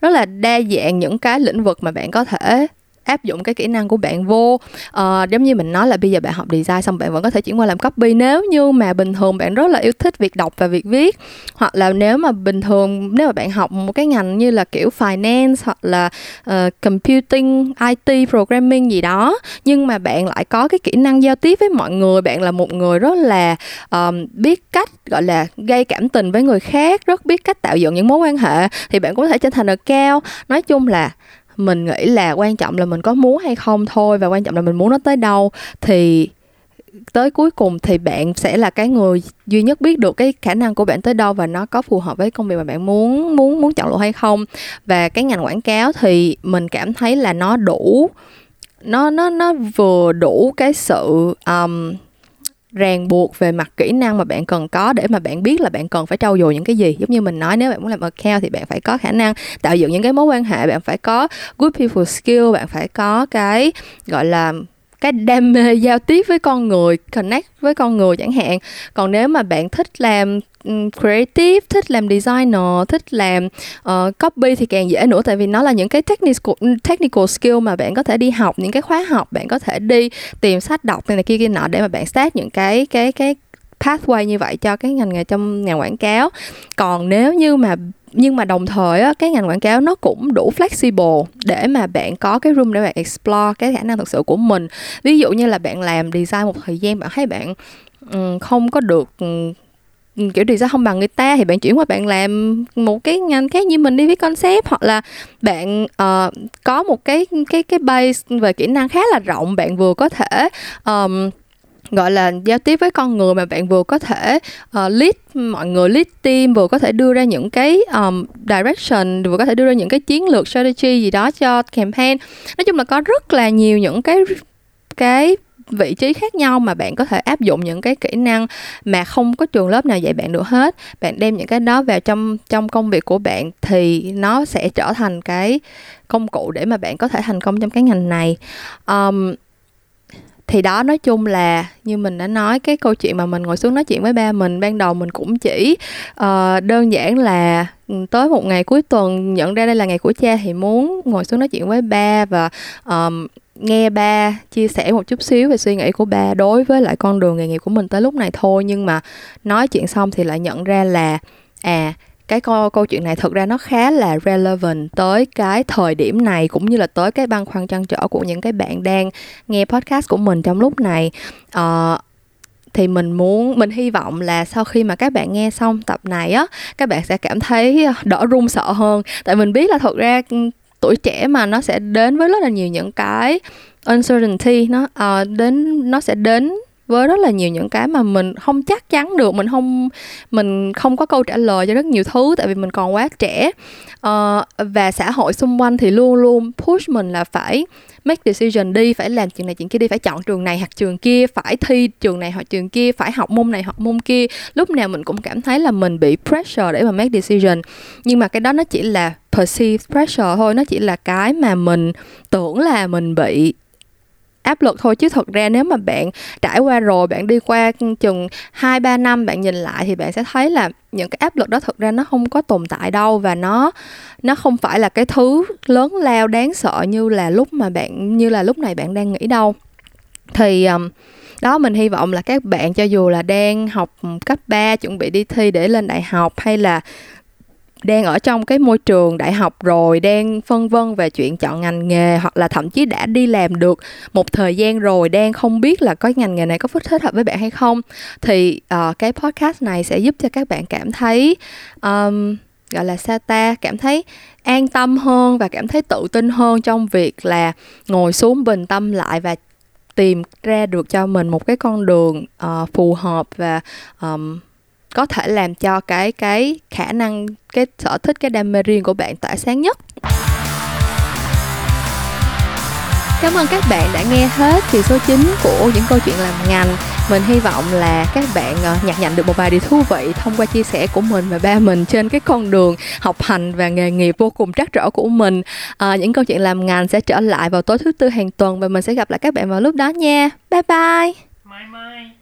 rất là đa dạng những cái lĩnh vực mà bạn có thể áp dụng cái kỹ năng của bạn vô. À, giống như mình nói là bây giờ bạn học design xong bạn vẫn có thể chuyển qua làm copy. Nếu như mà bình thường bạn rất là yêu thích việc đọc và việc viết hoặc là nếu mà bình thường nếu mà bạn học một cái ngành như là kiểu finance hoặc là uh, computing IT programming gì đó nhưng mà bạn lại có cái kỹ năng giao tiếp với mọi người bạn là một người rất là um, biết cách gọi là gây cảm tình với người khác rất biết cách tạo dựng những mối quan hệ thì bạn cũng có thể trở thành được cao. Nói chung là mình nghĩ là quan trọng là mình có muốn hay không thôi và quan trọng là mình muốn nó tới đâu. Thì tới cuối cùng thì bạn sẽ là cái người duy nhất biết được cái khả năng của bạn tới đâu và nó có phù hợp với công việc mà bạn muốn muốn muốn chọn lựa hay không. Và cái ngành quảng cáo thì mình cảm thấy là nó đủ nó nó nó vừa đủ cái sự um, ràng buộc về mặt kỹ năng mà bạn cần có để mà bạn biết là bạn cần phải trau dồi những cái gì. Giống như mình nói, nếu bạn muốn làm account thì bạn phải có khả năng tạo dựng những cái mối quan hệ, bạn phải có good people skill, bạn phải có cái, gọi là cái đam mê giao tiếp với con người connect với con người chẳng hạn. Còn nếu mà bạn thích làm creative thích làm designer thích làm uh, copy thì càng dễ nữa tại vì nó là những cái technical technical skill mà bạn có thể đi học những cái khóa học bạn có thể đi tìm sách đọc này, này kia kia nọ để mà bạn start những cái cái cái pathway như vậy cho cái ngành nghề trong ngành quảng cáo. Còn nếu như mà nhưng mà đồng thời á, cái ngành quảng cáo nó cũng đủ flexible để mà bạn có cái room để bạn explore cái khả năng thực sự của mình. Ví dụ như là bạn làm design một thời gian bạn thấy bạn um, không có được um, kiểu design không bằng người ta thì bạn chuyển qua bạn làm một cái ngành khác như mình đi với concept hoặc là bạn uh, có một cái cái cái base về kỹ năng khá là rộng bạn vừa có thể um, gọi là giao tiếp với con người mà bạn vừa có thể uh, lead mọi người lead team vừa có thể đưa ra những cái um, direction vừa có thể đưa ra những cái chiến lược strategy gì đó cho campaign. Nói chung là có rất là nhiều những cái cái vị trí khác nhau mà bạn có thể áp dụng những cái kỹ năng mà không có trường lớp nào dạy bạn được hết. Bạn đem những cái đó vào trong trong công việc của bạn thì nó sẽ trở thành cái công cụ để mà bạn có thể thành công trong cái ngành này. Um, thì đó nói chung là như mình đã nói cái câu chuyện mà mình ngồi xuống nói chuyện với ba mình ban đầu mình cũng chỉ uh, đơn giản là ừ, tới một ngày cuối tuần nhận ra đây là ngày của cha thì muốn ngồi xuống nói chuyện với ba và um, nghe ba chia sẻ một chút xíu về suy nghĩ của ba đối với lại con đường nghề nghiệp của mình tới lúc này thôi. Nhưng mà nói chuyện xong thì lại nhận ra là à cái câu, câu chuyện này thực ra nó khá là relevant tới cái thời điểm này cũng như là tới cái băn khoăn trăn trở của những cái bạn đang nghe podcast của mình trong lúc này. Uh, thì mình muốn mình hy vọng là sau khi mà các bạn nghe xong tập này á các bạn sẽ cảm thấy đỡ run sợ hơn. Tại mình biết là thật ra ừ, tuổi trẻ mà nó sẽ đến với rất là nhiều những cái uncertainty nó uh, đến nó sẽ đến với rất là nhiều những cái mà mình không chắc chắn được mình không mình không có câu trả lời cho rất nhiều thứ tại vì mình còn quá trẻ. Uh, và xã hội xung quanh thì luôn luôn push mình là phải make decision đi phải làm chuyện này chuyện kia đi phải chọn trường này hoặc trường kia phải thi trường này hoặc trường kia phải học môn này học môn kia. Lúc nào mình cũng cảm thấy là mình bị pressure để mà make decision. Nhưng mà cái đó nó chỉ là perceived pressure thôi nó chỉ là cái mà mình tưởng là mình bị áp lực thôi. Chứ thật ra nếu mà bạn trải qua rồi bạn đi qua chừng hai ba năm bạn nhìn lại thì bạn sẽ thấy là những cái áp lực đó thực ra nó không có tồn tại đâu và nó nó không phải là cái thứ lớn lao đáng sợ như là lúc mà bạn như là lúc này bạn đang nghĩ đâu. Thì um, đó mình hy vọng là các bạn cho dù là đang học cấp 3 chuẩn bị đi thi để lên đại học hay là đang ở trong cái môi trường đại học rồi đang phân vân về chuyện chọn ngành nghề hoặc là thậm chí đã đi làm được một thời gian rồi đang không biết là có ngành nghề này có phức thích hợp với bạn hay không. Thì uh, cái podcast này sẽ giúp cho các bạn cảm thấy um, gọi là sao ta? Cảm thấy an tâm hơn và cảm thấy tự tin hơn trong việc là ngồi xuống bình tâm lại và tìm ra được cho mình một cái con đường uh, phù hợp và um, có thể làm cho cái cái khả năng cái sở thích cái đam mê riêng của bạn tỏa sáng nhất Cảm ơn các bạn đã nghe hết kỳ số 9 của những câu chuyện làm ngành. Mình hy vọng là các bạn ờ, nhặt nhạnh được một vài điều thú vị thông qua chia sẻ của mình và ba mình trên cái con đường học hành và nghề nghiệp vô cùng trắc trở của mình. À, những câu chuyện làm ngành sẽ trở lại vào tối thứ tư hàng tuần và mình sẽ gặp lại các bạn vào lúc đó nha. Bye bye. Bye bye.